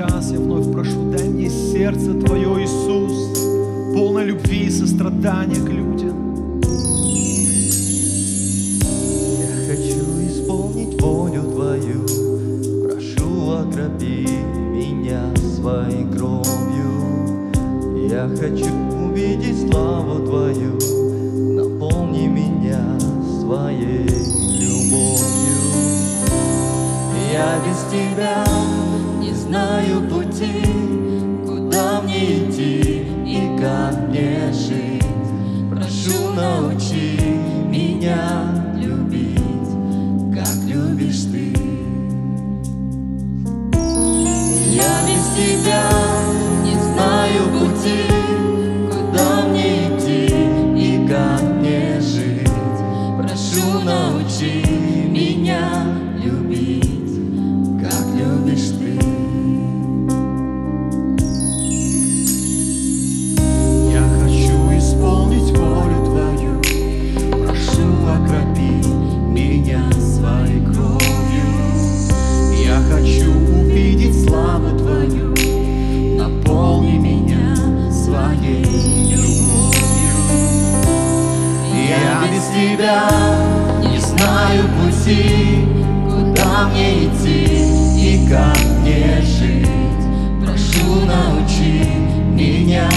сейчас я вновь прошу, дай мне сердце Твое, Иисус, полное любви и сострадания к людям. Я хочу исполнить волю Твою, прошу окропи меня своей кровью. Я хочу увидеть славу Твою, Я без Тебя не знаю пути, куда мне идти и как мне жить. Прошу, научи меня любить, как любишь ты. Я без тебя не знаю пути, куда мне идти и как мне жить. Прошу, научи меня любить, пути, куда мне идти и как мне жить. Прошу, научи меня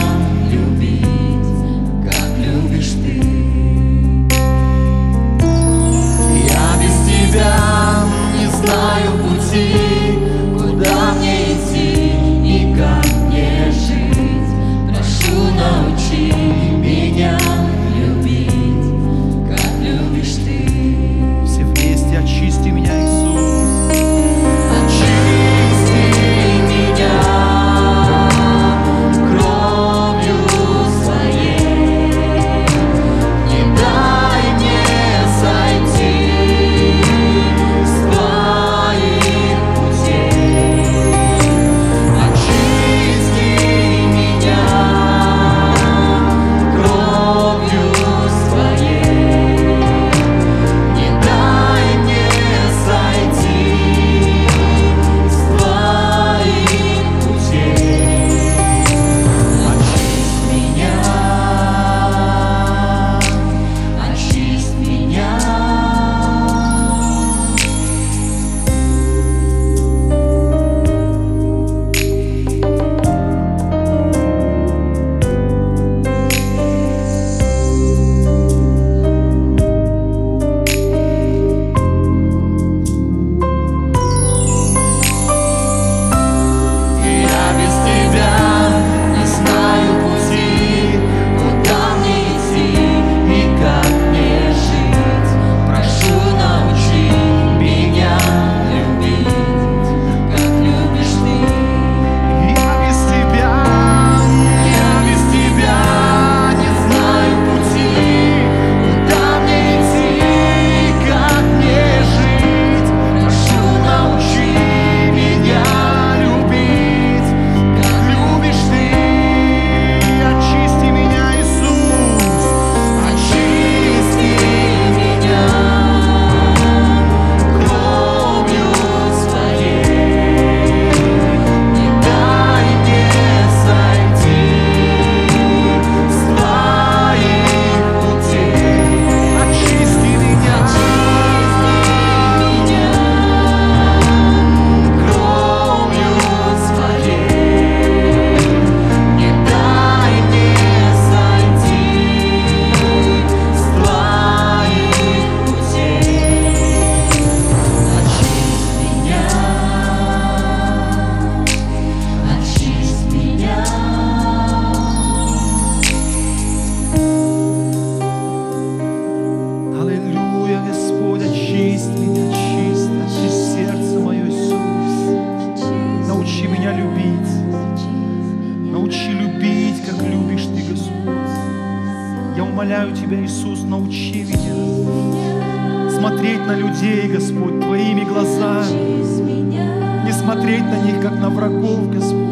умоляю Тебя, Иисус, научи меня смотреть на людей, Господь, Твоими глазами, не смотреть на них, как на врагов, Господь.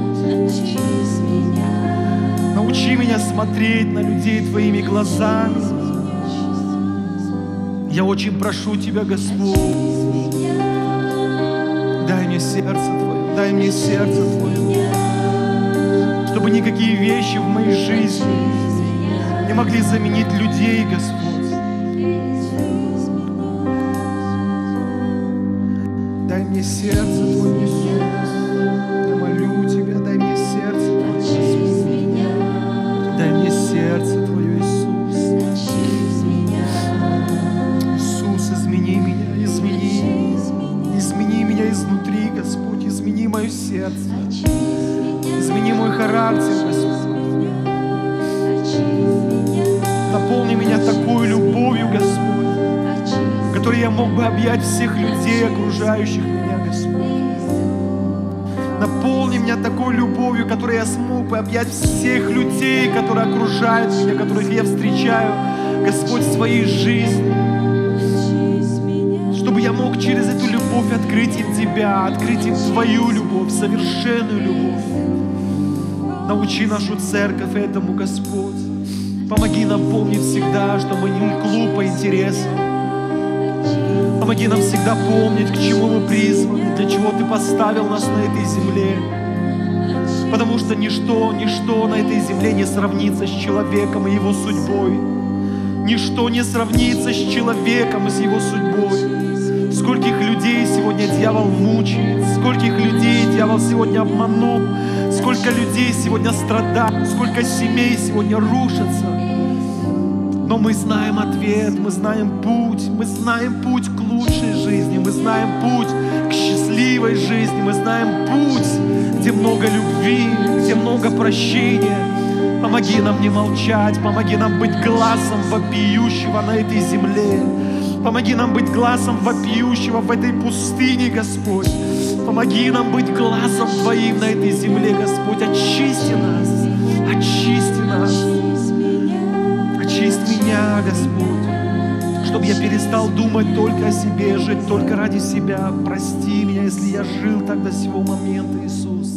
Научи меня смотреть на людей Твоими глазами. Я очень прошу Тебя, Господь, дай мне сердце Твое, дай мне сердце Твое, чтобы никакие вещи в моей жизни не могли заменить людей, Господь. Дай мне сердце Твое, Иисус. Я молю Тебя, дай мне сердце Твое, Господь. Дай мне сердце Твое, Иисус. Иисус, измени меня, измени. Измени меня изнутри, Господь, измени мое сердце. Измени мой характер, бы объять всех людей, окружающих меня, Господь. Наполни меня такой любовью, которой я смог бы объять всех людей, которые окружают меня, которых я встречаю, Господь, в своей жизни. Чтобы я мог через эту любовь открыть им Тебя, открыть им Твою любовь, совершенную любовь. Научи нашу церковь этому, Господь. Помоги нам помнить всегда, что мы не клуб по интересам. Помоги нам всегда помнить, к чему мы призваны, для чего Ты поставил нас на этой земле. Потому что ничто, ничто на этой земле не сравнится с человеком и его судьбой. Ничто не сравнится с человеком и с его судьбой. Скольких людей сегодня дьявол мучает, скольких людей дьявол сегодня обманул, сколько людей сегодня страдают, сколько семей сегодня рушатся. Но мы знаем ответ, мы знаем путь, мы знаем путь к лучшей жизни, мы знаем путь к счастливой жизни, мы знаем путь, где много любви, где много прощения. Помоги нам не молчать, помоги нам быть глазом вопиющего на этой земле. Помоги нам быть глазом вопиющего в этой пустыне, Господь. Помоги нам быть глазом Твоим на этой земле, Господь. Очисти нас, очисти нас очисть меня, Господь, чтобы я перестал думать только о себе, жить только ради себя. Прости меня, если я жил так до сего момента, Иисус.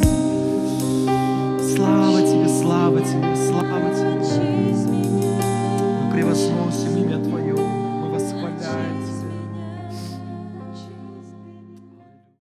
Слава Тебе, слава Тебе, слава Тебе. Мы превозносим имя Твое.